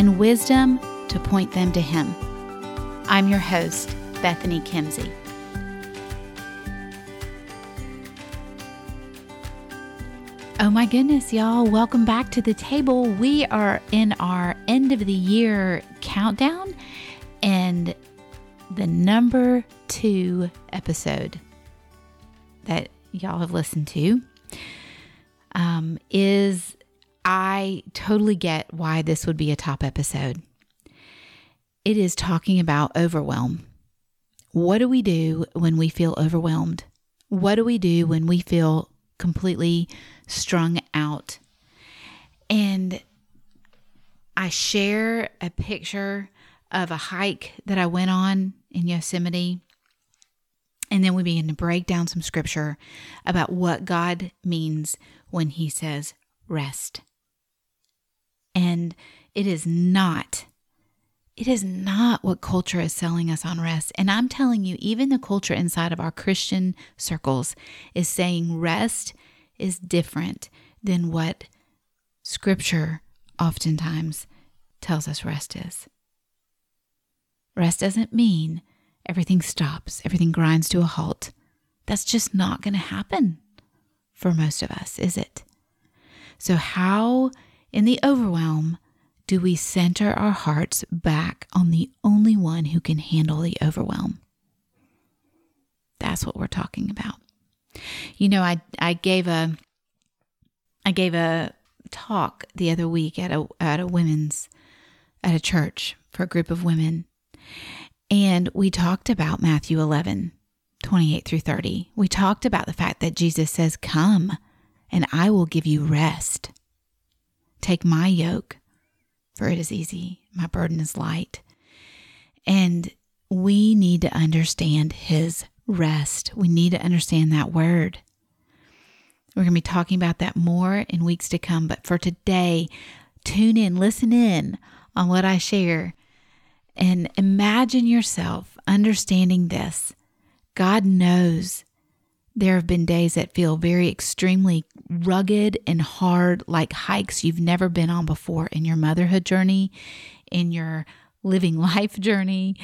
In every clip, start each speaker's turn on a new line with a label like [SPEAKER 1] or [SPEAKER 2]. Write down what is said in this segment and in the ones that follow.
[SPEAKER 1] and wisdom to point them to Him. I'm your host, Bethany Kimsey. Oh my goodness, y'all, welcome back to the table. We are in our end of the year countdown and the number two episode that y'all have listened to um, is I totally get why this would be a top episode. It is talking about overwhelm. What do we do when we feel overwhelmed? What do we do when we feel completely strung out? And I share a picture of a hike that I went on in Yosemite. And then we begin to break down some scripture about what God means when He says rest. And it is not, it is not what culture is selling us on rest. And I'm telling you, even the culture inside of our Christian circles is saying rest is different than what scripture oftentimes tells us rest is. Rest doesn't mean everything stops, everything grinds to a halt. That's just not going to happen for most of us, is it? So, how in the overwhelm, do we center our hearts back on the only one who can handle the overwhelm? That's what we're talking about. You know, I I gave a I gave a talk the other week at a at a women's at a church for a group of women. And we talked about Matthew 11, 28 through 30. We talked about the fact that Jesus says, Come and I will give you rest. Take my yoke, for it is easy, my burden is light. And we need to understand his rest. We need to understand that word. We're going to be talking about that more in weeks to come. But for today, tune in, listen in on what I share, and imagine yourself understanding this. God knows there have been days that feel very extremely rugged and hard, like hikes you've never been on before in your motherhood journey, in your living life journey.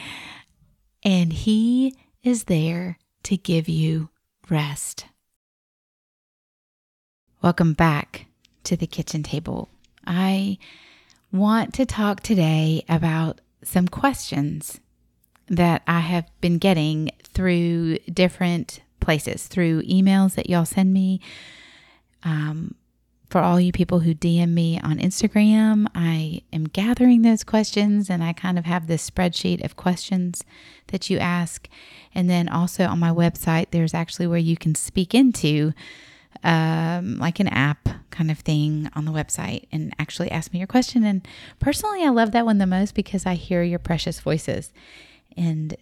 [SPEAKER 1] And He is there to give you rest. Welcome back to the kitchen table. I want to talk today about some questions that I have been getting through different places through emails that y'all send me. Um, for all you people who DM me on Instagram, I am gathering those questions and I kind of have this spreadsheet of questions that you ask. And then also on my website, there's actually where you can speak into um, like an app kind of thing on the website and actually ask me your question. And personally, I love that one the most because I hear your precious voices. And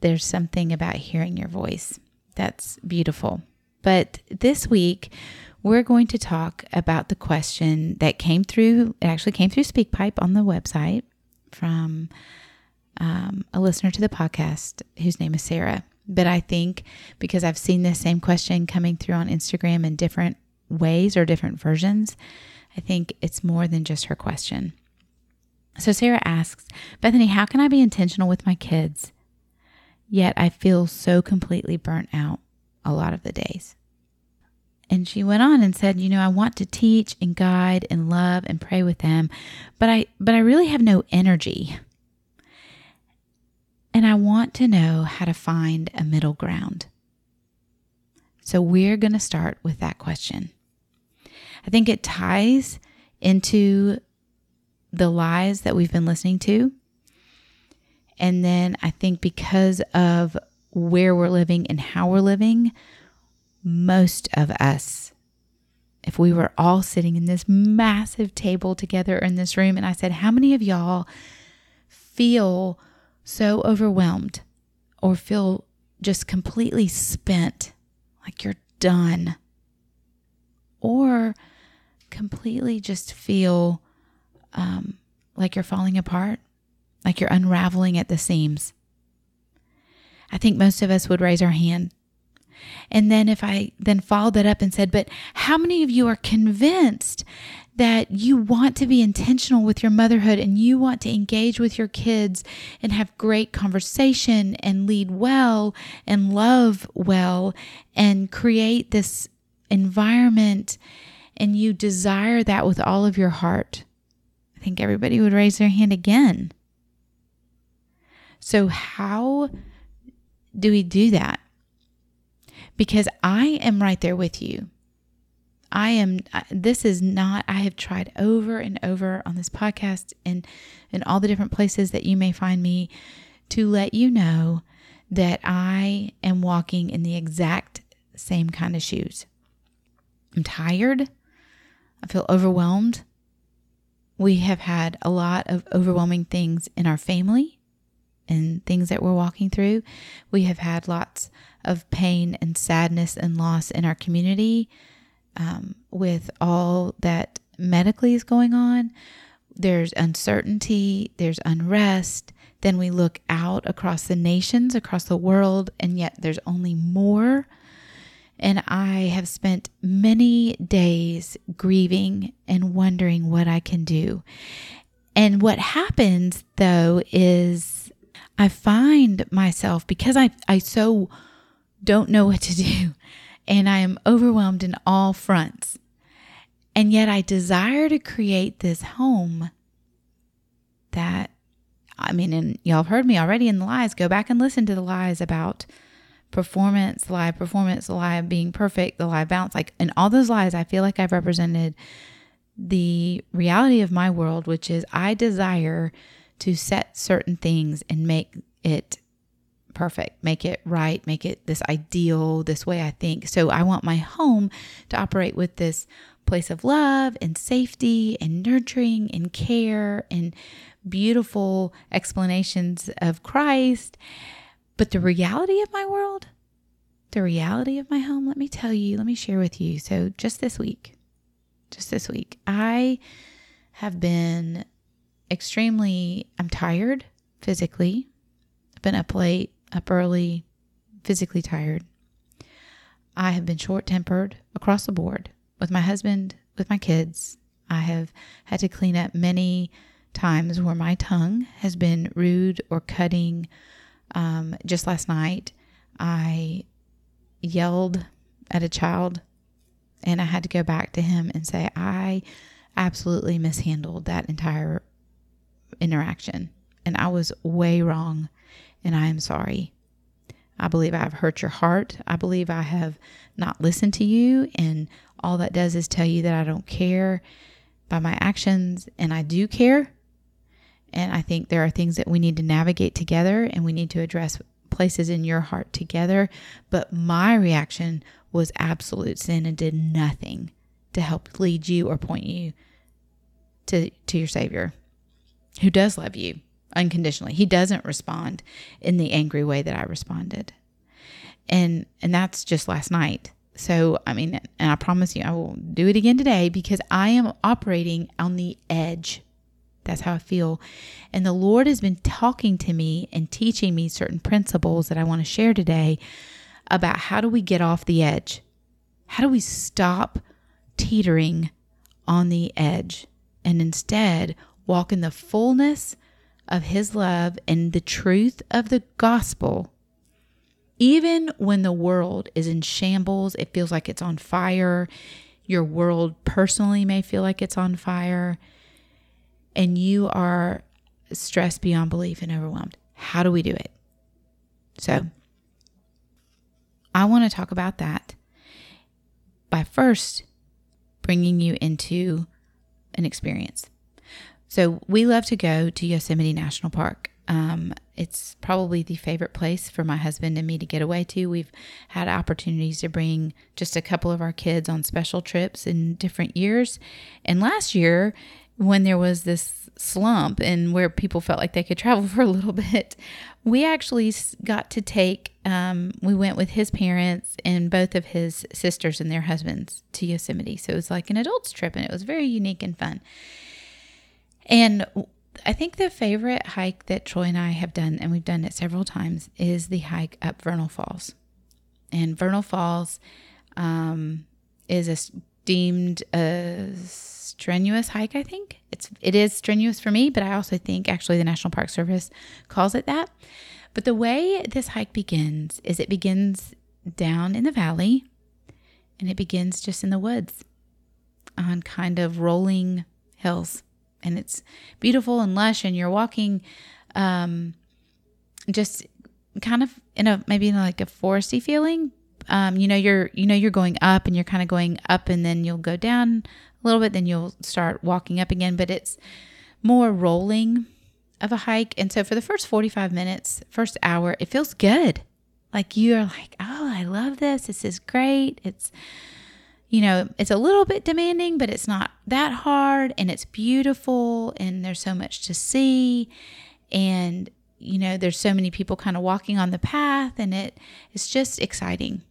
[SPEAKER 1] there's something about hearing your voice that's beautiful. But this week, we're going to talk about the question that came through, it actually came through SpeakPipe on the website from um, a listener to the podcast whose name is Sarah. But I think because I've seen this same question coming through on Instagram in different ways or different versions, I think it's more than just her question. So Sarah asks, Bethany, how can I be intentional with my kids Yet I feel so completely burnt out a lot of the days. And she went on and said, "You know, I want to teach and guide and love and pray with them, but I but I really have no energy. And I want to know how to find a middle ground." So we're going to start with that question. I think it ties into the lies that we've been listening to and then I think because of where we're living and how we're living, most of us if we were all sitting in this massive table together in this room and I said, How many of y'all feel so overwhelmed or feel just completely spent, like you're done? Or completely just feel um, like you're falling apart, like you're unraveling at the seams? I think most of us would raise our hand and then if I then followed that up and said, but how many of you are convinced that you want to be intentional with your motherhood and you want to engage with your kids and have great conversation and lead well and love well and create this environment and you desire that with all of your heart? I think everybody would raise their hand again. So, how do we do that? because I am right there with you. I am, this is not, I have tried over and over on this podcast and in all the different places that you may find me to let you know that I am walking in the exact same kind of shoes. I'm tired. I feel overwhelmed. We have had a lot of overwhelming things in our family and things that we're walking through. We have had lots of pain and sadness and loss in our community um, with all that medically is going on. There's uncertainty, there's unrest. Then we look out across the nations, across the world, and yet there's only more. And I have spent many days grieving and wondering what I can do. And what happens though is I find myself because I I so don't know what to do and I am overwhelmed in all fronts. And yet I desire to create this home that I mean and y'all have heard me already in the lies. Go back and listen to the lies about performance, lie performance, lie being perfect, the lie balance. Like in all those lies, I feel like I've represented the reality of my world, which is I desire to set certain things and make it perfect, make it right, make it this ideal, this way I think. So I want my home to operate with this place of love and safety and nurturing and care and beautiful explanations of Christ. But the reality of my world, the reality of my home, let me tell you, let me share with you. So just this week, just this week, I have been extremely, I'm tired physically. I've been up late, up early, physically tired. I have been short tempered across the board with my husband, with my kids. I have had to clean up many times where my tongue has been rude or cutting. Um, just last night, I yelled at a child and I had to go back to him and say, I absolutely mishandled that entire interaction. And I was way wrong, and I am sorry. I believe I have hurt your heart. I believe I have not listened to you, and all that does is tell you that I don't care by my actions, and I do care. And I think there are things that we need to navigate together, and we need to address places in your heart together. But my reaction was absolute sin and did nothing to help lead you or point you to, to your Savior who does love you unconditionally. He doesn't respond in the angry way that I responded. And and that's just last night. So, I mean, and I promise you I will do it again today because I am operating on the edge. That's how I feel. And the Lord has been talking to me and teaching me certain principles that I want to share today about how do we get off the edge? How do we stop teetering on the edge and instead walk in the fullness of His love and the truth of the gospel, even when the world is in shambles, it feels like it's on fire. Your world personally may feel like it's on fire, and you are stressed beyond belief and overwhelmed. How do we do it? So, I want to talk about that by first bringing you into an experience. So we love to go to Yosemite National Park. Um, it's probably the favorite place for my husband and me to get away to. We've had opportunities to bring just a couple of our kids on special trips in different years. And last year, when there was this slump and where people felt like they could travel for a little bit, we actually got to take, um, we went with his parents and both of his sisters and their husbands to Yosemite. So it was like an adults trip and it was very unique and fun. And I think the favorite hike that Troy and I have done, and we've done it several times, is the hike up Vernal Falls. And Vernal Falls um, is a deemed a strenuous hike. I think it's it is strenuous for me, but I also think actually the National Park Service calls it that. But the way this hike begins is it begins down in the valley, and it begins just in the woods, on kind of rolling hills and it's beautiful and lush and you're walking um, just kind of in a maybe in like a foresty feeling. Um, you know you're you know you're going up and you're kind of going up and then you'll go down a little bit then you'll start walking up again but it's more rolling of a hike. And so for the first 45 minutes first hour it feels good. Like you're like oh i love this. This is great. It's you know, it's a little bit demanding, but it's not that hard and it's beautiful and there's so much to see. And, you know, there's so many people kind of walking on the path and it it's just exciting.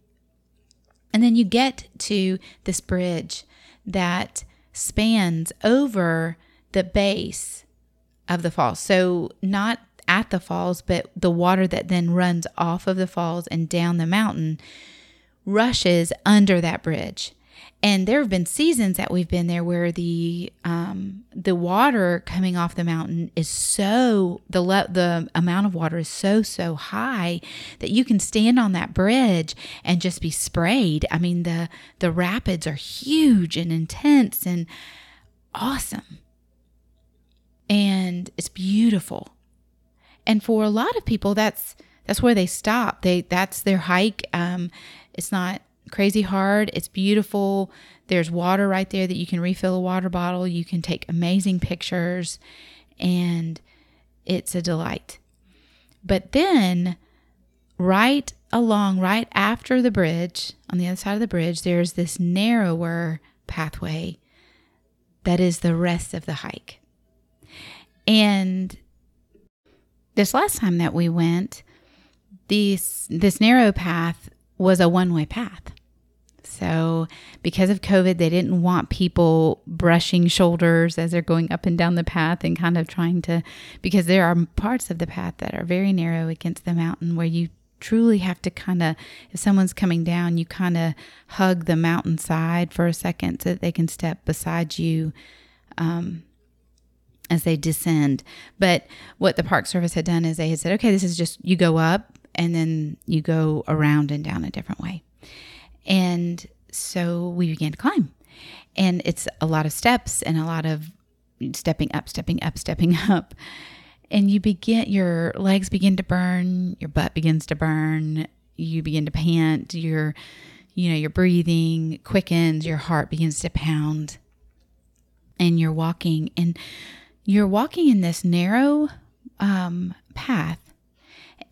[SPEAKER 1] And then you get to this bridge that spans over the base of the falls. So, not at the falls, but the water that then runs off of the falls and down the mountain rushes under that bridge. And there have been seasons that we've been there where the um, the water coming off the mountain is so the le- the amount of water is so so high that you can stand on that bridge and just be sprayed. I mean the the rapids are huge and intense and awesome, and it's beautiful. And for a lot of people, that's that's where they stop. They that's their hike. Um, it's not crazy hard. It's beautiful. There's water right there that you can refill a water bottle. You can take amazing pictures, and it's a delight. But then, right along, right after the bridge, on the other side of the bridge, there's this narrower pathway that is the rest of the hike. And this last time that we went, this this narrow path was a one-way path. So, because of COVID, they didn't want people brushing shoulders as they're going up and down the path and kind of trying to, because there are parts of the path that are very narrow against the mountain where you truly have to kind of, if someone's coming down, you kind of hug the mountainside for a second so that they can step beside you. Um, as they descend. But what the Park Service had done is they had said, okay, this is just you go up and then you go around and down a different way. And so we began to climb. And it's a lot of steps and a lot of stepping up, stepping up, stepping up. And you begin, your legs begin to burn, your butt begins to burn, you begin to pant, your, you know, your breathing quickens, your heart begins to pound, and you're walking. And you're walking in this narrow um, path.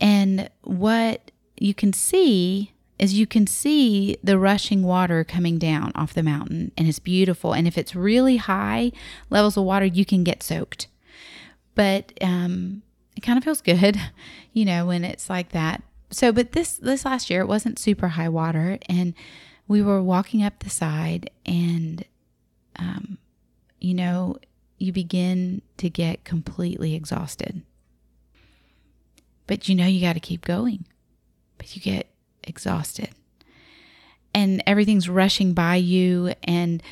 [SPEAKER 1] And what you can see is you can see the rushing water coming down off the mountain and it's beautiful. And if it's really high levels of water you can get soaked. But um, it kind of feels good you know when it's like that. So but this this last year it wasn't super high water and we were walking up the side and um, you know you begin to get completely exhausted. But you know you got to keep going. But you get exhausted and everything's rushing by you and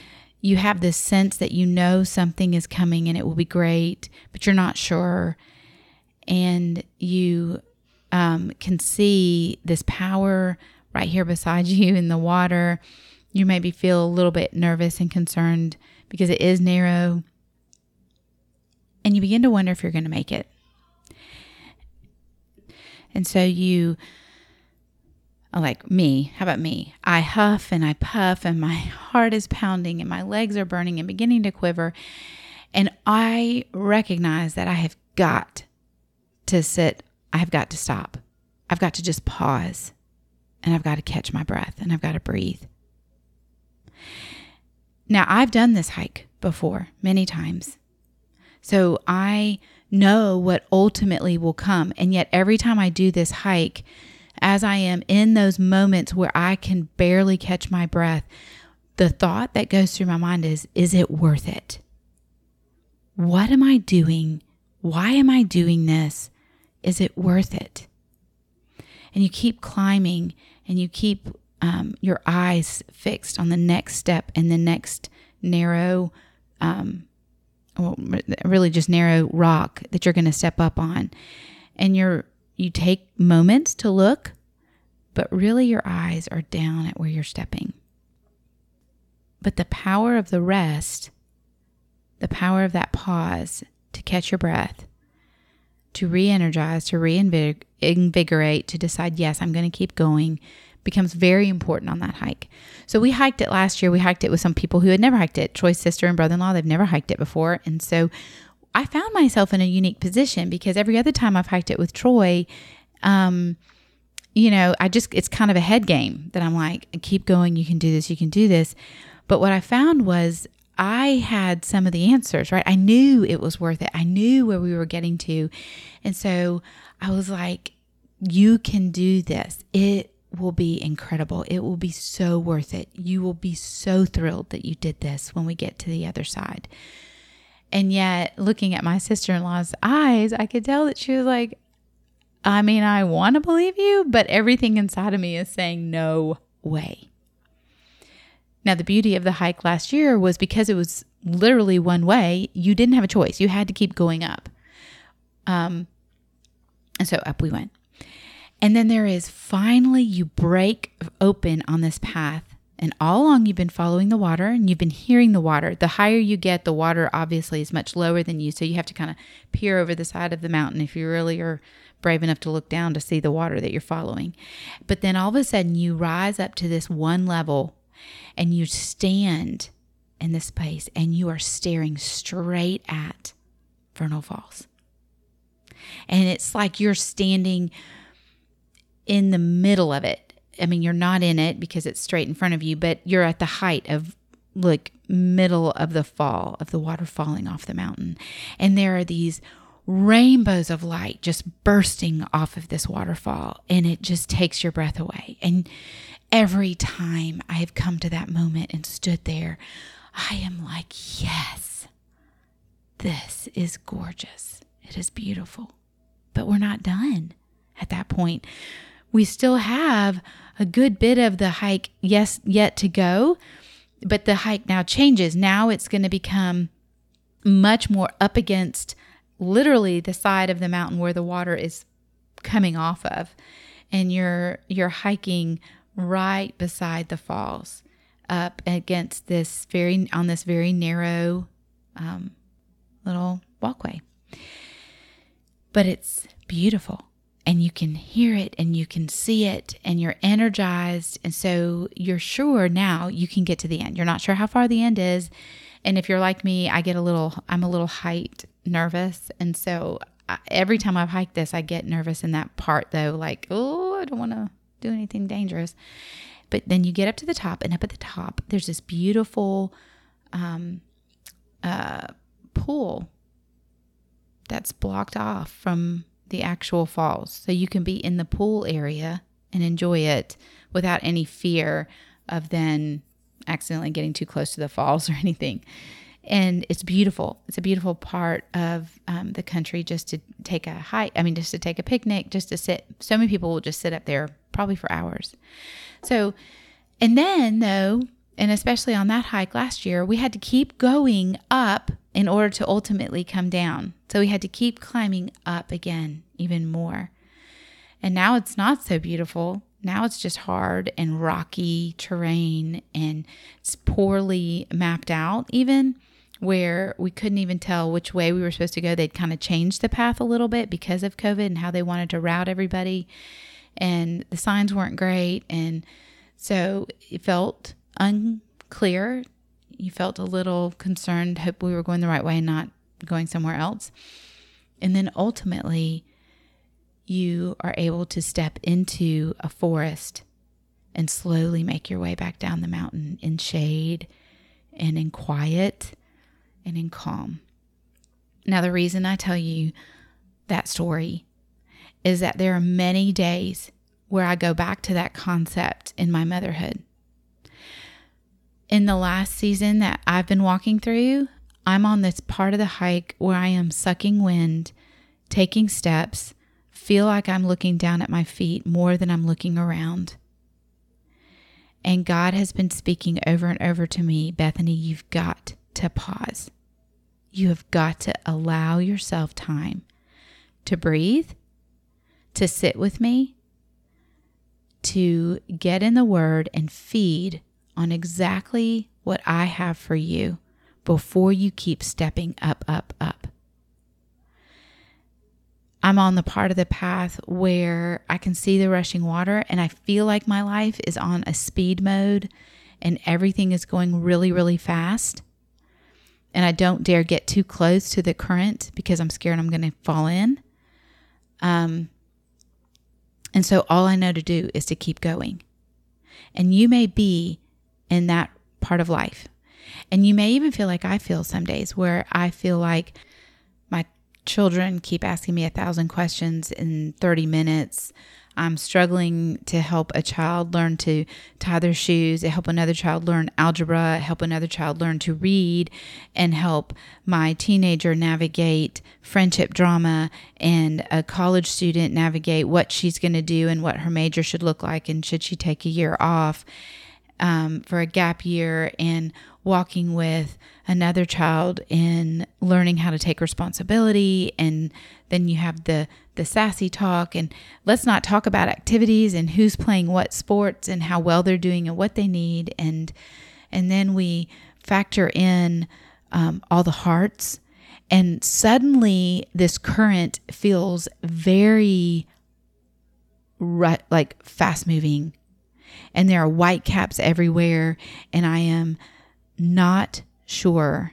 [SPEAKER 1] you have this sense that you know something is coming and it will be great, but you're not sure. And you um, can see this power right here beside you in the water. You maybe feel a little bit nervous and concerned because it is narrow. And you begin to wonder if you're going to make it. And so you like me, how about me? I huff and I puff, and my heart is pounding, and my legs are burning and beginning to quiver. And I recognize that I have got to sit, I've got to stop. I've got to just pause and I've got to catch my breath and I've got to breathe. Now, I've done this hike before many times. So I know what ultimately will come. And yet, every time I do this hike, as I am in those moments where I can barely catch my breath, the thought that goes through my mind is, is it worth it? What am I doing? Why am I doing this? Is it worth it? And you keep climbing and you keep um, your eyes fixed on the next step and the next narrow, um, well, really just narrow rock that you're going to step up on. And you're, you take moments to look, but really your eyes are down at where you're stepping. But the power of the rest, the power of that pause to catch your breath, to re energize, to reinvigorate, to decide, yes, I'm going to keep going, becomes very important on that hike. So we hiked it last year. We hiked it with some people who had never hiked it. Troy's sister and brother in law, they've never hiked it before. And so I found myself in a unique position because every other time I've hiked it with Troy, um, you know, I just, it's kind of a head game that I'm like, keep going, you can do this, you can do this. But what I found was I had some of the answers, right? I knew it was worth it. I knew where we were getting to. And so I was like, you can do this. It will be incredible. It will be so worth it. You will be so thrilled that you did this when we get to the other side. And yet, looking at my sister in law's eyes, I could tell that she was like, I mean, I want to believe you, but everything inside of me is saying, no way. Now, the beauty of the hike last year was because it was literally one way, you didn't have a choice. You had to keep going up. Um, and so up we went. And then there is finally you break open on this path. And all along you've been following the water and you've been hearing the water. The higher you get, the water obviously is much lower than you. So you have to kind of peer over the side of the mountain if you really are brave enough to look down to see the water that you're following. But then all of a sudden you rise up to this one level and you stand in this place and you are staring straight at Vernal Falls. And it's like you're standing in the middle of it. I mean, you're not in it because it's straight in front of you, but you're at the height of like middle of the fall of the water falling off the mountain. And there are these rainbows of light just bursting off of this waterfall and it just takes your breath away. And every time I have come to that moment and stood there, I am like, yes, this is gorgeous. It is beautiful. But we're not done at that point we still have a good bit of the hike, yes, yet to go. But the hike now changes. Now it's going to become much more up against literally the side of the mountain where the water is coming off of. And you're you're hiking right beside the falls up against this very on this very narrow um, little walkway. But it's beautiful and you can hear it and you can see it and you're energized. And so you're sure now you can get to the end. You're not sure how far the end is. And if you're like me, I get a little, I'm a little height nervous. And so every time I've hiked this, I get nervous in that part though, like, oh, I don't want to do anything dangerous. But then you get up to the top, and up at the top, there's this beautiful um, uh, pool that's blocked off from the actual falls. So you can be in the pool area and enjoy it without any fear of then accidentally getting too close to the falls or anything. And it's beautiful. It's a beautiful part of um, the country just to take a hike. I mean, just to take a picnic, just to sit. So many people will just sit up there probably for hours. So, and then though, and especially on that hike last year, we had to keep going up in order to ultimately come down. So we had to keep climbing up again, even more. And now it's not so beautiful. Now it's just hard and rocky terrain and it's poorly mapped out, even where we couldn't even tell which way we were supposed to go. They'd kind of changed the path a little bit because of COVID and how they wanted to route everybody. And the signs weren't great. And so it felt unclear you felt a little concerned, hope we were going the right way and not going somewhere else. And then ultimately, you are able to step into a forest and slowly make your way back down the mountain in shade and in quiet and in calm. Now, the reason I tell you that story is that there are many days where I go back to that concept in my motherhood. In the last season that I've been walking through, I'm on this part of the hike where I am sucking wind, taking steps, feel like I'm looking down at my feet more than I'm looking around. And God has been speaking over and over to me Bethany, you've got to pause. You have got to allow yourself time to breathe, to sit with me, to get in the Word and feed on exactly what I have for you before you keep stepping up, up, up. I'm on the part of the path where I can see the rushing water and I feel like my life is on a speed mode and everything is going really, really fast. And I don't dare get too close to the current because I'm scared I'm going to fall in. Um, and so all I know to do is to keep going. And you may be in that part of life. And you may even feel like I feel some days where I feel like children keep asking me a thousand questions in 30 minutes. I'm struggling to help a child learn to tie their shoes, help another child learn algebra, help another child learn to read, and help my teenager navigate friendship drama and a college student navigate what she's going to do and what her major should look like and should she take a year off um, for a gap year in walking with another child in learning how to take responsibility. And then you have the the sassy talk and let's not talk about activities and who's playing what sports and how well they're doing and what they need. And and then we factor in um, all the hearts. And suddenly this current feels very like fast moving and there are white caps everywhere and i am not sure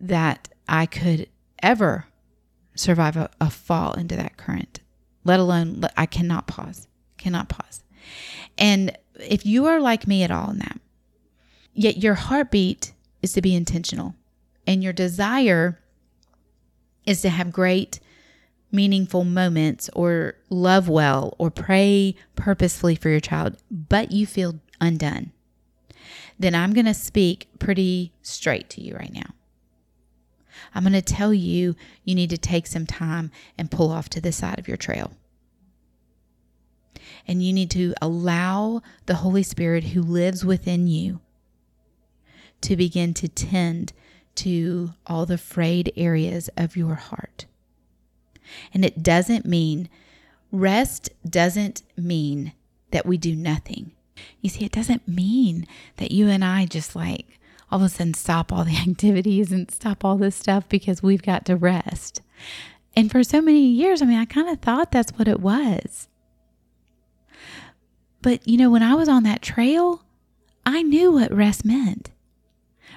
[SPEAKER 1] that I could ever survive a, a, fall into that current, let alone I cannot pause, cannot pause. And if you are like me at all in that, yet your heartbeat is to be intentional and your desire is to have great, meaningful moments or love well or pray purposefully for your child, but you feel undone then I'm going to speak pretty straight to you right now. I'm going to tell you you need to take some time and pull off to the side of your trail. And you need to allow the Holy Spirit who lives within you to begin to tend to all the frayed areas of your heart. And it doesn't mean, rest doesn't mean that we do nothing. You see, it doesn't mean that you and I just like all of a sudden stop all the activities and stop all this stuff because we've got to rest. And for so many years, I mean, I kind of thought that's what it was. But, you know, when I was on that trail, I knew what rest meant.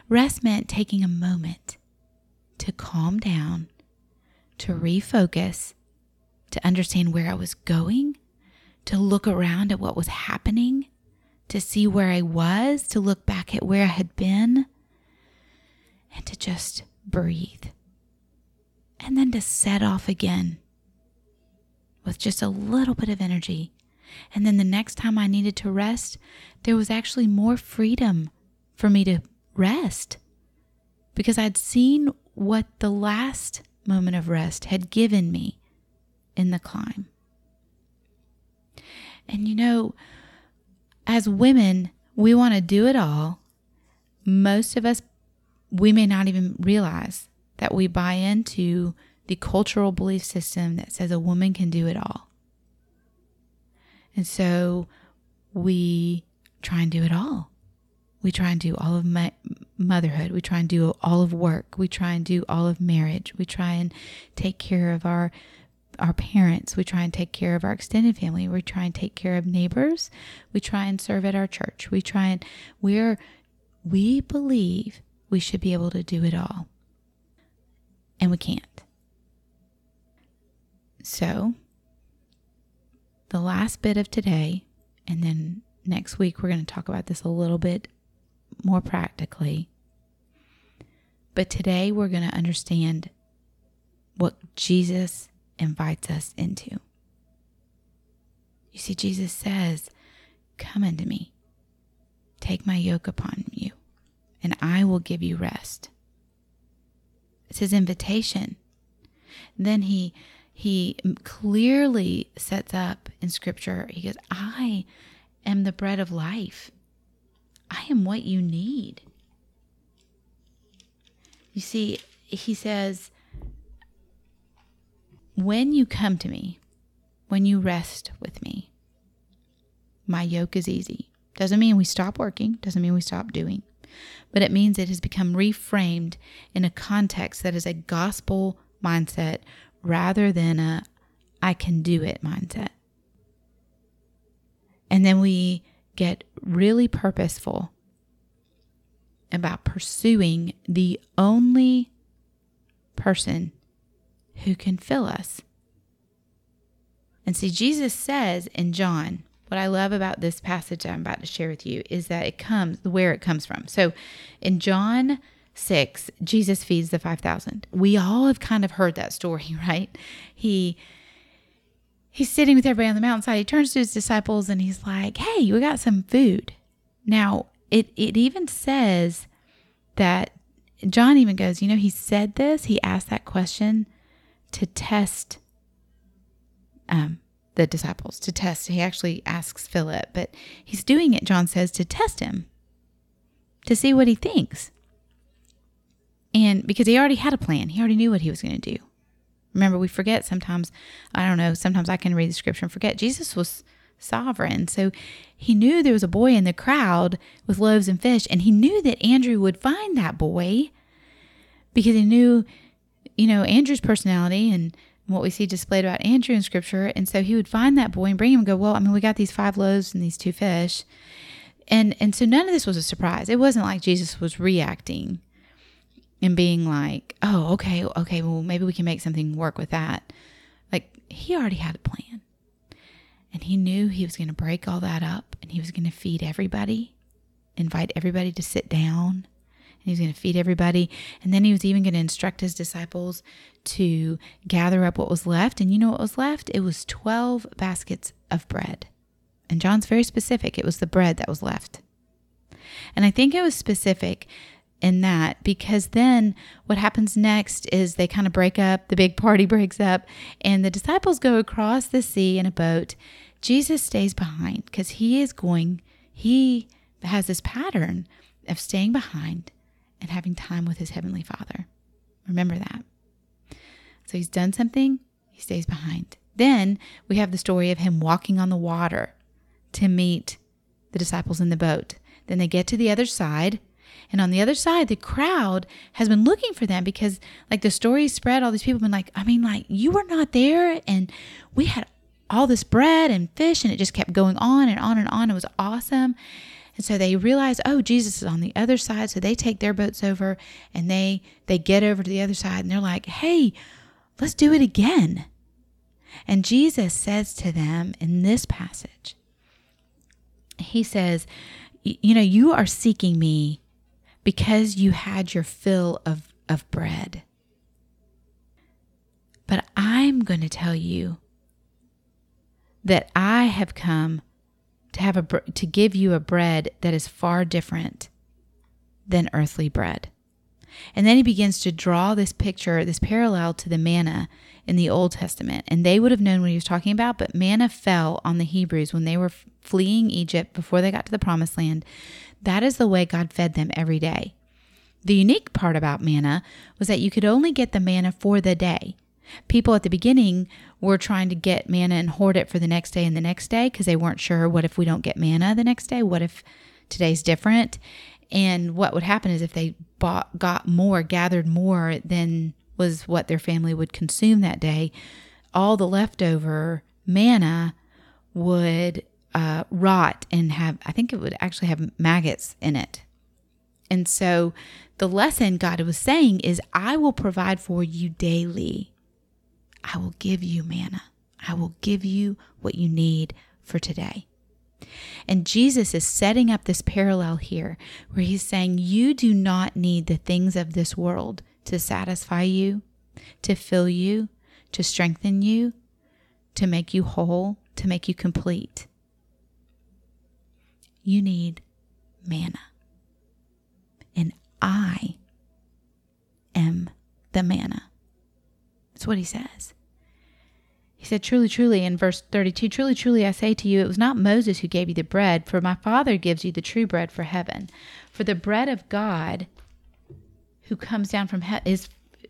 [SPEAKER 1] Rest meant taking a moment to calm down, to refocus, to understand where I was going, to look around at what was happening, to see where I was, to look back at where I had been, and to just breathe. And then to set off again with just a little bit of energy. And then the next time I needed to rest, there was actually more freedom for me to rest because I'd seen what the last moment of rest had given me in the climb. And you know, as women, we want to do it all. Most of us, we may not even realize that we buy into the cultural belief system that says a woman can do it all. And so we try and do it all. We try and do all of my motherhood. We try and do all of work. We try and do all of marriage. We try and take care of our our parents. We try and take care of our extended family. We try and take care of neighbors. We try and serve at our church. We try and we're we believe we should be able to do it all. And we can't. So, the last bit of today, and then next week we're going to talk about this a little bit more practically. But today we're going to understand what Jesus invites us into. You see, Jesus says, Come unto me, take my yoke upon you, and I will give you rest. It's his invitation. Then he he clearly sets up in scripture, he goes, I am the bread of life. I am what you need. You see, he says, when you come to me, when you rest with me, my yoke is easy. Doesn't mean we stop working, doesn't mean we stop doing, but it means it has become reframed in a context that is a gospel mindset rather than a I can do it mindset. And then we get really purposeful about pursuing the only person who can fill us. And see, Jesus says in John, what I love about this passage I'm about to share with you is that it comes where it comes from. So in John 6, Jesus feeds the 5,000. We all have kind of heard that story, right? He he's sitting with everybody on the mountainside. He turns to his disciples and he's like, "Hey, we got some food." Now, it it even says that John even goes, you know, he said this, he asked that question to test um, the disciples, to test. He actually asks Philip, but he's doing it, John says, to test him, to see what he thinks. And because he already had a plan, he already knew what he was going to do. Remember, we forget sometimes, I don't know, sometimes I can read the scripture and forget Jesus was sovereign. So he knew there was a boy in the crowd with loaves and fish, and he knew that Andrew would find that boy because he knew, you know, Andrew's personality and what we see displayed about Andrew in scripture. And so he would find that boy and bring him and go, Well, I mean, we got these five loaves and these two fish. And and so none of this was a surprise. It wasn't like Jesus was reacting and being like, Oh, okay, okay, well maybe we can make something work with that. Like he already had a plan. And he knew he was going to break all that up and he was going to feed everybody, invite everybody to sit down. And he was going to feed everybody. And then he was even going to instruct his disciples to gather up what was left. And you know what was left? It was 12 baskets of bread. And John's very specific. It was the bread that was left. And I think it was specific in that because then what happens next is they kind of break up, the big party breaks up, and the disciples go across the sea in a boat. Jesus stays behind because he is going, he has this pattern of staying behind and having time with his heavenly Father. Remember that. So he's done something, he stays behind. Then we have the story of him walking on the water to meet the disciples in the boat. Then they get to the other side and on the other side, the crowd has been looking for them because, like, the story spread. All these people have been like, I mean, like, you were not there. And we had all this bread and fish, and it just kept going on and on and on. It was awesome. And so they realize, oh, Jesus is on the other side. So they take their boats over and they they get over to the other side and they're like, hey, let's do it again. And Jesus says to them in this passage, He says, you know, you are seeking me because you had your fill of, of bread. But I'm going to tell you that I have come to have a to give you a bread that is far different than earthly bread. And then he begins to draw this picture, this parallel to the manna in the Old Testament. And they would have known what he was talking about, but manna fell on the Hebrews when they were fleeing Egypt before they got to the promised land. That is the way God fed them every day. The unique part about manna was that you could only get the manna for the day. People at the beginning were trying to get manna and hoard it for the next day and the next day because they weren't sure what if we don't get manna the next day? What if today's different? And what would happen is if they bought, got more, gathered more than was what their family would consume that day, all the leftover manna would uh, rot and have, I think it would actually have maggots in it. And so the lesson God was saying is, I will provide for you daily. I will give you manna. I will give you what you need for today. And Jesus is setting up this parallel here where he's saying, You do not need the things of this world to satisfy you, to fill you, to strengthen you, to make you whole, to make you complete. You need manna. And I am the manna. That's what he says. He said, Truly, truly, in verse 32, Truly, truly, I say to you, it was not Moses who gave you the bread, for my Father gives you the true bread for heaven. For the bread of God who comes down from is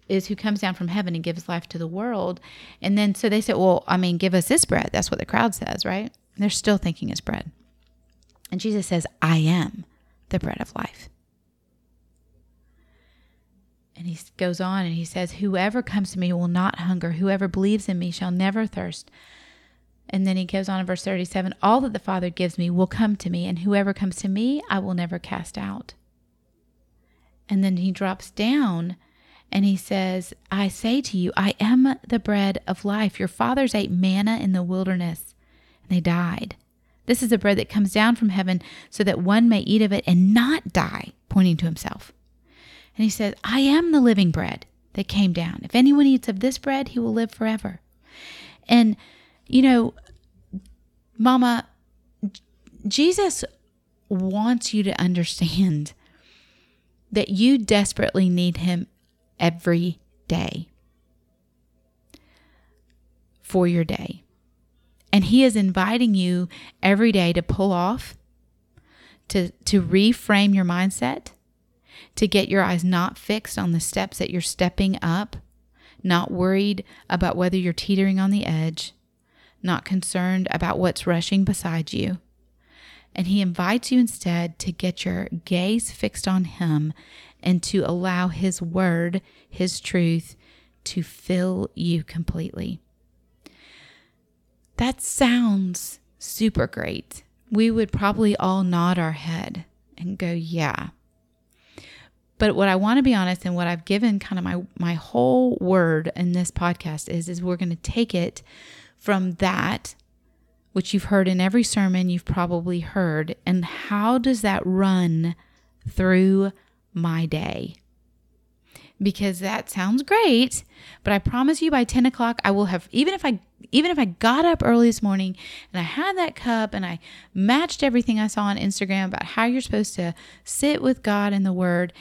[SPEAKER 1] is who comes down from heaven and gives life to the world. And then so they said, Well, I mean, give us this bread. That's what the crowd says, right? They're still thinking it's bread. And Jesus says, I am the bread of life. And he goes on and he says, Whoever comes to me will not hunger. Whoever believes in me shall never thirst. And then he goes on in verse 37 All that the Father gives me will come to me, and whoever comes to me, I will never cast out. And then he drops down and he says, I say to you, I am the bread of life. Your fathers ate manna in the wilderness, and they died. This is the bread that comes down from heaven so that one may eat of it and not die, pointing to himself. And he says, I am the living bread that came down. If anyone eats of this bread, he will live forever. And, you know, Mama, Jesus wants you to understand that you desperately need him every day for your day. And he is inviting you every day to pull off, to, to reframe your mindset, to get your eyes not fixed on the steps that you're stepping up, not worried about whether you're teetering on the edge, not concerned about what's rushing beside you. And he invites you instead to get your gaze fixed on him and to allow his word, his truth, to fill you completely. That sounds super great. We would probably all nod our head and go, yeah. But what I want to be honest and what I've given kind of my my whole word in this podcast is is we're going to take it from that which you've heard in every sermon you've probably heard and how does that run through my day? Because that sounds great, but I promise you by 10 o'clock I will have even if I even if I got up early this morning and I had that cup and I matched everything I saw on Instagram about how you're supposed to sit with God in the Word,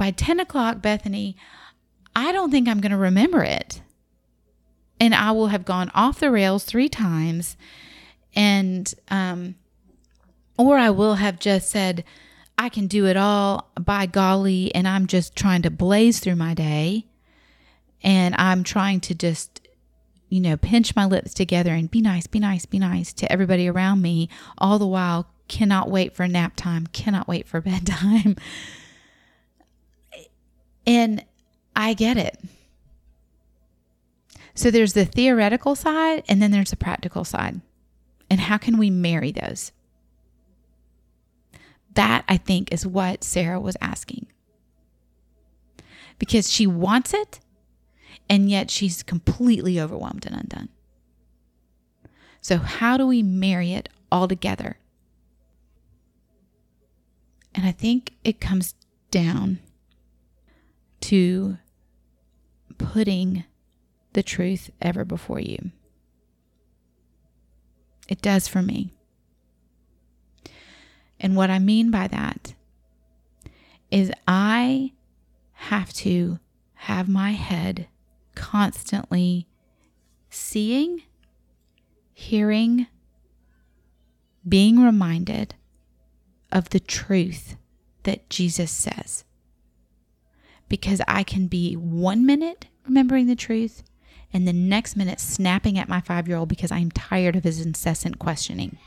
[SPEAKER 1] by 10 o'clock, Bethany, I don't think I'm going to remember it. And I will have gone off the rails three times. And, um, or I will have just said, I can do it all by golly. And I'm just trying to blaze through my day. And I'm trying to just, you know, pinch my lips together and be nice, be nice, be nice to everybody around me, all the while cannot wait for nap time, cannot wait for bedtime. And I get it. So there's the theoretical side and then there's the practical side. And how can we marry those? That, I think, is what Sarah was asking. Because she wants it, and yet she's completely overwhelmed and undone. So, how do we marry it all together? And I think it comes down to putting the truth ever before you. It does for me. And what I mean by that is I have to have my head constantly seeing, hearing, being reminded of the truth that Jesus says because I can be one minute remembering the truth and the next minute snapping at my five year old because I'm tired of his incessant questioning.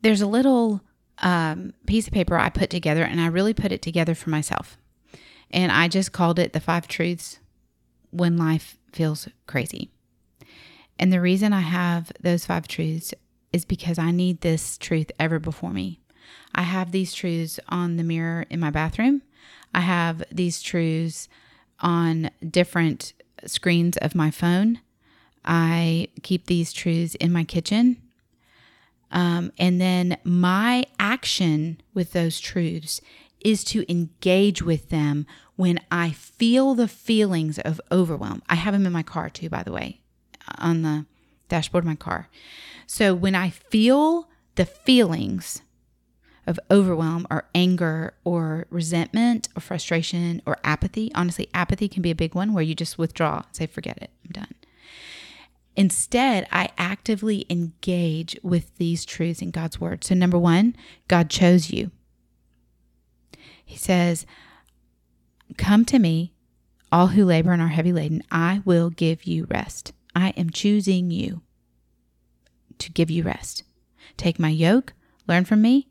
[SPEAKER 1] There's a little um, piece of paper I put together, and I really put it together for myself. And I just called it the five truths when life feels crazy. And the reason I have those five truths is because I need this truth ever before me. I have these truths on the mirror in my bathroom. I have these truths on different screens of my phone. I keep these truths in my kitchen. Um, and then my action with those truths is to engage with them when I feel the feelings of overwhelm. I have them in my car too, by the way, on the dashboard of my car. So when I feel the feelings of overwhelm or anger or resentment or frustration or apathy, honestly, apathy can be a big one where you just withdraw, and say, forget it, I'm done. Instead, I actively engage with these truths in God's word. So, number one, God chose you. He says, Come to me, all who labor and are heavy laden, I will give you rest. I am choosing you to give you rest. Take my yoke, learn from me.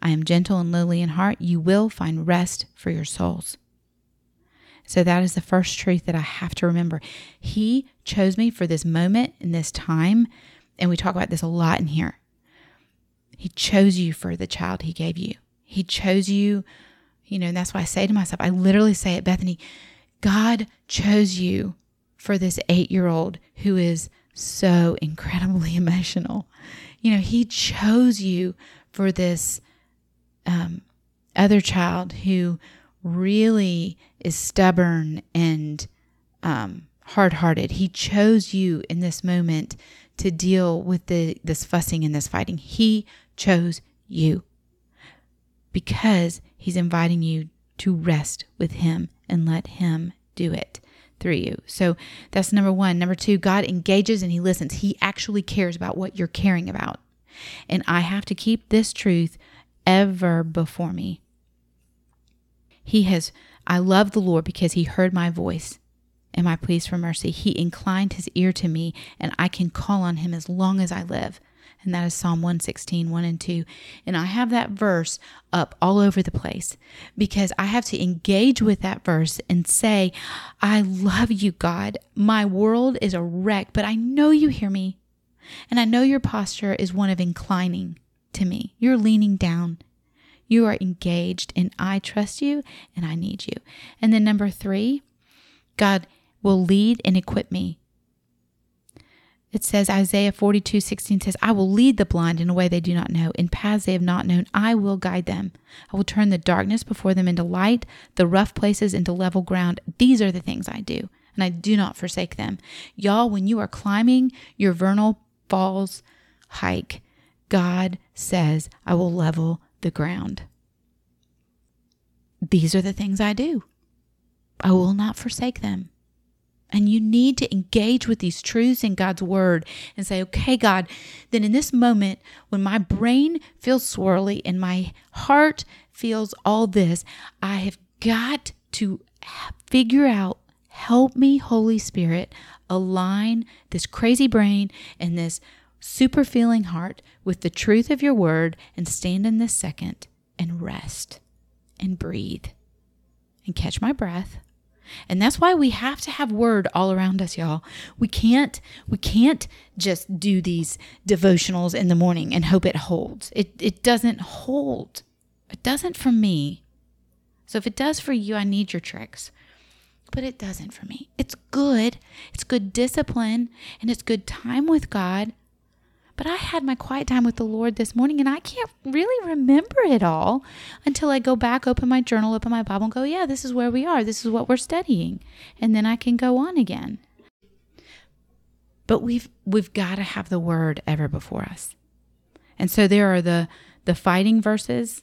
[SPEAKER 1] I am gentle and lowly in heart. You will find rest for your souls. So that is the first truth that I have to remember. He chose me for this moment in this time. And we talk about this a lot in here. He chose you for the child he gave you. He chose you you know, and that's why I say to myself, I literally say it, Bethany, God chose you for this eight year old who is so incredibly emotional. You know, He chose you for this um, other child who really is stubborn and um, hard hearted. He chose you in this moment to deal with the, this fussing and this fighting. He chose you because He's inviting you to rest with Him and let Him do it through you. So that's number one. Number two, God engages and He listens. He actually cares about what you're caring about. And I have to keep this truth ever before me. He has, I love the Lord because He heard my voice and my pleas for mercy. He inclined His ear to me, and I can call on Him as long as I live and that is Psalm 116, 1 and 2. And I have that verse up all over the place because I have to engage with that verse and say, I love you, God. My world is a wreck, but I know you hear me. And I know your posture is one of inclining to me. You're leaning down. You are engaged, and I trust you and I need you. And then number three, God will lead and equip me it says Isaiah 42 16 says, I will lead the blind in a way they do not know. In paths they have not known, I will guide them. I will turn the darkness before them into light, the rough places into level ground. These are the things I do, and I do not forsake them. Y'all, when you are climbing your vernal falls hike, God says, I will level the ground. These are the things I do. I will not forsake them. And you need to engage with these truths in God's word and say, okay, God, then in this moment, when my brain feels swirly and my heart feels all this, I have got to figure out, help me, Holy Spirit, align this crazy brain and this super feeling heart with the truth of your word and stand in this second and rest and breathe and catch my breath and that's why we have to have word all around us, y'all. We can't we can't just do these devotionals in the morning and hope it holds. It it doesn't hold. It doesn't for me. So if it does for you, I need your tricks. But it doesn't for me. It's good. It's good discipline and it's good time with God. But I had my quiet time with the Lord this morning and I can't really remember it all until I go back, open my journal, open my Bible, and go, yeah, this is where we are. This is what we're studying. And then I can go on again. But we've we've got to have the word ever before us. And so there are the the fighting verses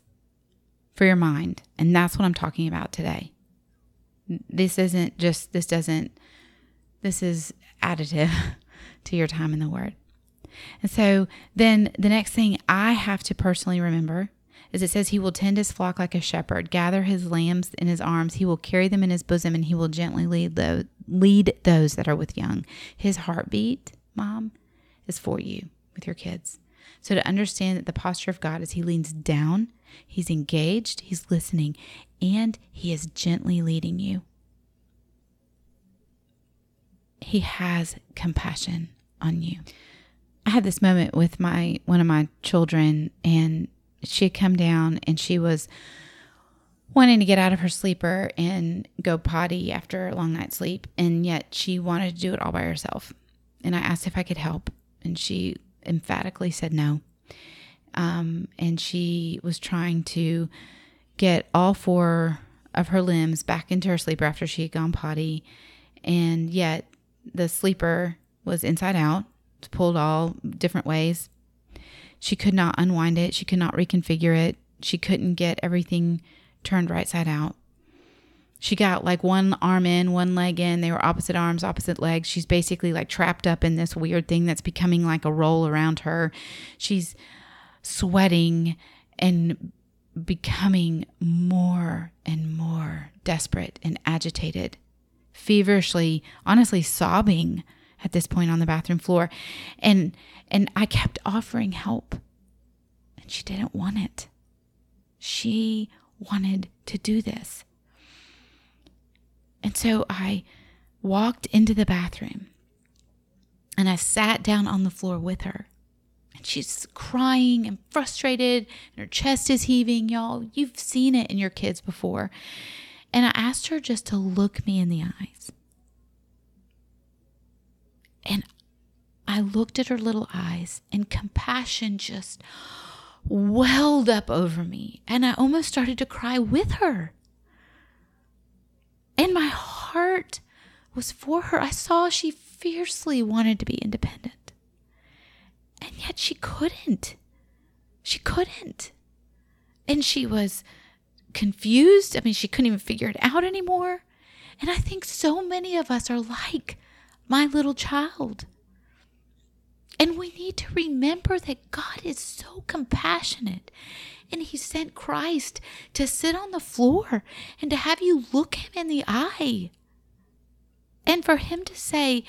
[SPEAKER 1] for your mind. And that's what I'm talking about today. This isn't just this doesn't this is additive to your time in the word. And so then the next thing I have to personally remember is it says he will tend his flock like a shepherd, gather his lambs in his arms, he will carry them in his bosom, and he will gently lead those, lead those that are with young. His heartbeat, mom, is for you with your kids. So to understand that the posture of God is he leans down, he's engaged, he's listening, and he is gently leading you. He has compassion on you. I had this moment with my one of my children, and she had come down and she was wanting to get out of her sleeper and go potty after a long night's sleep, and yet she wanted to do it all by herself. and I asked if I could help, and she emphatically said no. Um, and she was trying to get all four of her limbs back into her sleeper after she had gone potty, and yet the sleeper was inside out, pulled all different ways. She could not unwind it. She could not reconfigure it. She couldn't get everything turned right side out. She got like one arm in, one leg in. They were opposite arms, opposite legs. She's basically like trapped up in this weird thing that's becoming like a roll around her. She's sweating and becoming more and more desperate and agitated, feverishly, honestly sobbing at this point on the bathroom floor. And and I kept offering help. And she didn't want it. She wanted to do this. And so I walked into the bathroom and I sat down on the floor with her. And she's crying and frustrated, and her chest is heaving. Y'all, you've seen it in your kids before. And I asked her just to look me in the eyes. And I looked at her little eyes, and compassion just welled up over me. And I almost started to cry with her. And my heart was for her. I saw she fiercely wanted to be independent. And yet she couldn't. She couldn't. And she was confused. I mean, she couldn't even figure it out anymore. And I think so many of us are like my little child. And we need to remember that God is so compassionate and he sent Christ to sit on the floor and to have you look him in the eye. And for him to say,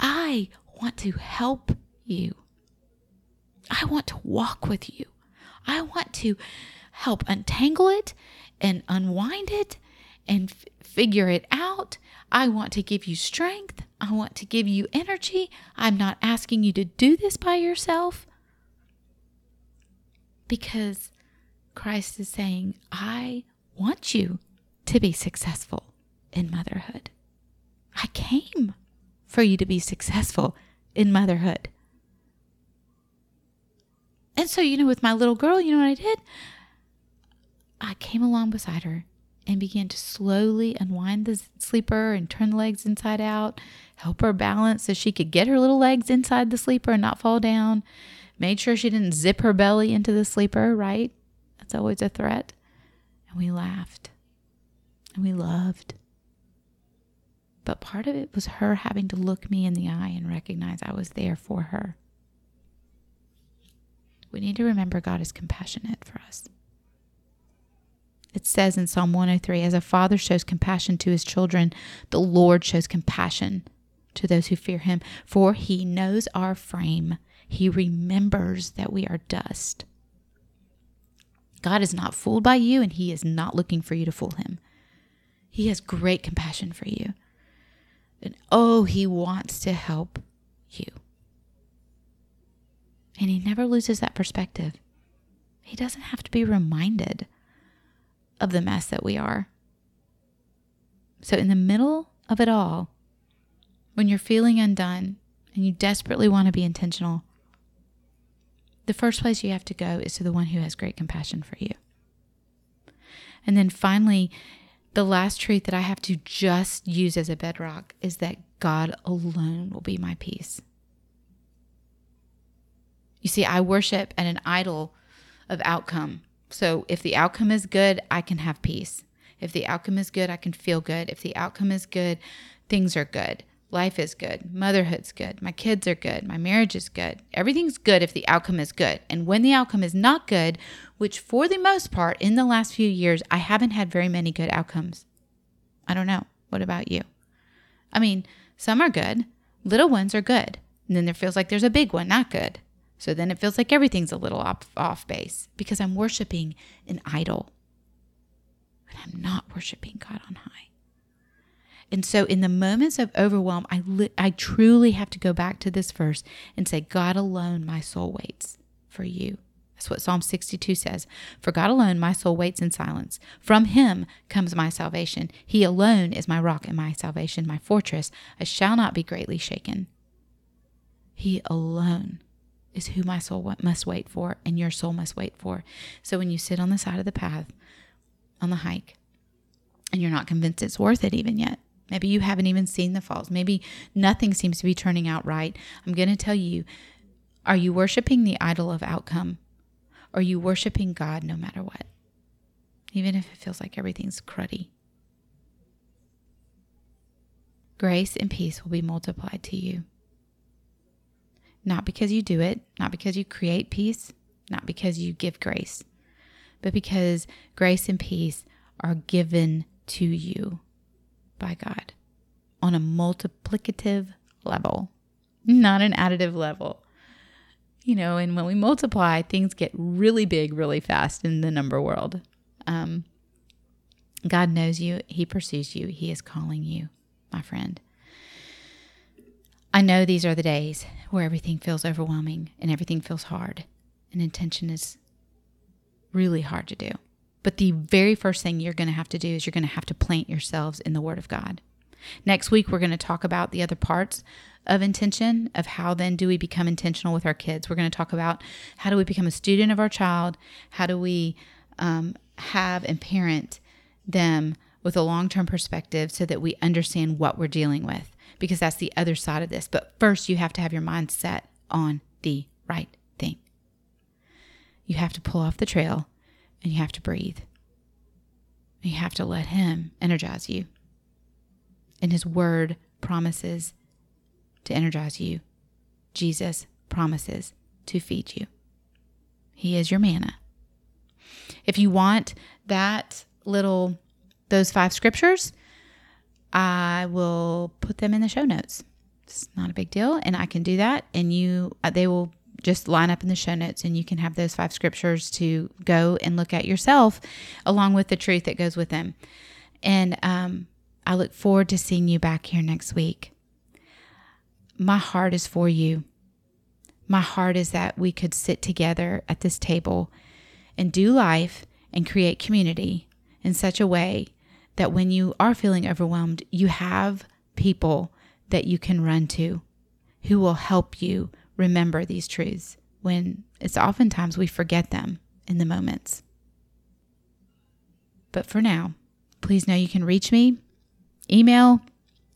[SPEAKER 1] I want to help you. I want to walk with you. I want to help untangle it and unwind it and f- figure it out. I want to give you strength. I want to give you energy. I'm not asking you to do this by yourself because Christ is saying, I want you to be successful in motherhood. I came for you to be successful in motherhood. And so, you know, with my little girl, you know what I did? I came along beside her and began to slowly unwind the sleeper and turn the legs inside out, help her balance so she could get her little legs inside the sleeper and not fall down. Made sure she didn't zip her belly into the sleeper, right? That's always a threat. And we laughed and we loved. But part of it was her having to look me in the eye and recognize I was there for her. We need to remember God is compassionate for us. It says in Psalm 103 As a father shows compassion to his children, the Lord shows compassion to those who fear him, for he knows our frame. He remembers that we are dust. God is not fooled by you, and He is not looking for you to fool Him. He has great compassion for you. And oh, He wants to help you. And He never loses that perspective. He doesn't have to be reminded of the mess that we are. So, in the middle of it all, when you're feeling undone and you desperately want to be intentional, the first place you have to go is to the one who has great compassion for you. And then finally, the last truth that I have to just use as a bedrock is that God alone will be my peace. You see, I worship at an idol of outcome. So if the outcome is good, I can have peace. If the outcome is good, I can feel good. If the outcome is good, things are good. Life is good. Motherhood's good. My kids are good. My marriage is good. Everything's good if the outcome is good. And when the outcome is not good, which for the most part in the last few years, I haven't had very many good outcomes. I don't know. What about you? I mean, some are good. Little ones are good. And then there feels like there's a big one, not good. So then it feels like everything's a little off, off base because I'm worshiping an idol. And I'm not worshiping God on high. And so, in the moments of overwhelm, I, li- I truly have to go back to this verse and say, God alone, my soul waits for you. That's what Psalm 62 says. For God alone, my soul waits in silence. From him comes my salvation. He alone is my rock and my salvation, my fortress. I shall not be greatly shaken. He alone is who my soul must wait for and your soul must wait for. So when you sit on the side of the path on the hike and you're not convinced it's worth it even yet, maybe you haven't even seen the falls, maybe nothing seems to be turning out right. I'm going to tell you are you worshiping the idol of outcome? Are you worshiping God no matter what? Even if it feels like everything's cruddy. Grace and peace will be multiplied to you. Not because you do it, not because you create peace, not because you give grace, but because grace and peace are given to you by God on a multiplicative level, not an additive level. You know, and when we multiply, things get really big really fast in the number world. Um, God knows you, He pursues you, He is calling you, my friend. I know these are the days where everything feels overwhelming and everything feels hard, and intention is really hard to do. But the very first thing you're going to have to do is you're going to have to plant yourselves in the Word of God. Next week, we're going to talk about the other parts of intention, of how then do we become intentional with our kids. We're going to talk about how do we become a student of our child, how do we um, have and parent them with a long term perspective so that we understand what we're dealing with because that's the other side of this. But first, you have to have your mind set on the right thing. You have to pull off the trail and you have to breathe. You have to let Him energize you. And His Word promises to energize you. Jesus promises to feed you. He is your manna. If you want that little, those five scriptures, I will put them in the show notes. It's not a big deal, and I can do that. And you, uh, they will just line up in the show notes, and you can have those five scriptures to go and look at yourself, along with the truth that goes with them. And um, I look forward to seeing you back here next week. My heart is for you. My heart is that we could sit together at this table and do life and create community in such a way that when you are feeling overwhelmed, you have people that you can run to who will help you remember these truths when it's oftentimes we forget them in the moments. But for now, please know you can reach me, email,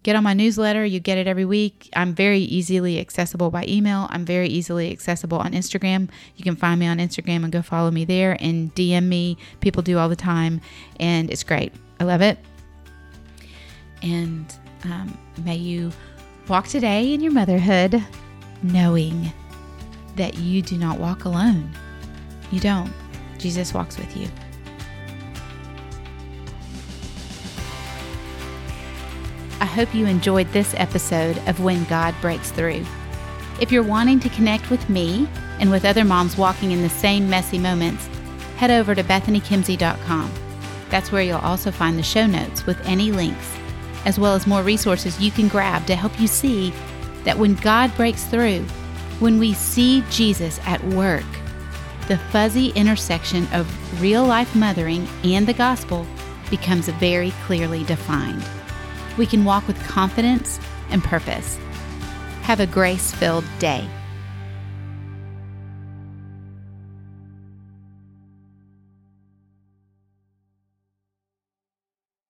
[SPEAKER 1] get on my newsletter. You get it every week. I'm very easily accessible by email. I'm very easily accessible on Instagram. You can find me on Instagram and go follow me there and DM me. People do all the time, and it's great. I love it. And um, may you walk today in your motherhood knowing that you do not walk alone. You don't. Jesus walks with you. I hope you enjoyed this episode of When God Breaks Through. If you're wanting to connect with me and with other moms walking in the same messy moments, head over to bethanykimsey.com. That's where you'll also find the show notes with any links, as well as more resources you can grab to help you see that when God breaks through, when we see Jesus at work, the fuzzy intersection of real life mothering and the gospel becomes very clearly defined. We can walk with confidence and purpose. Have a grace filled day.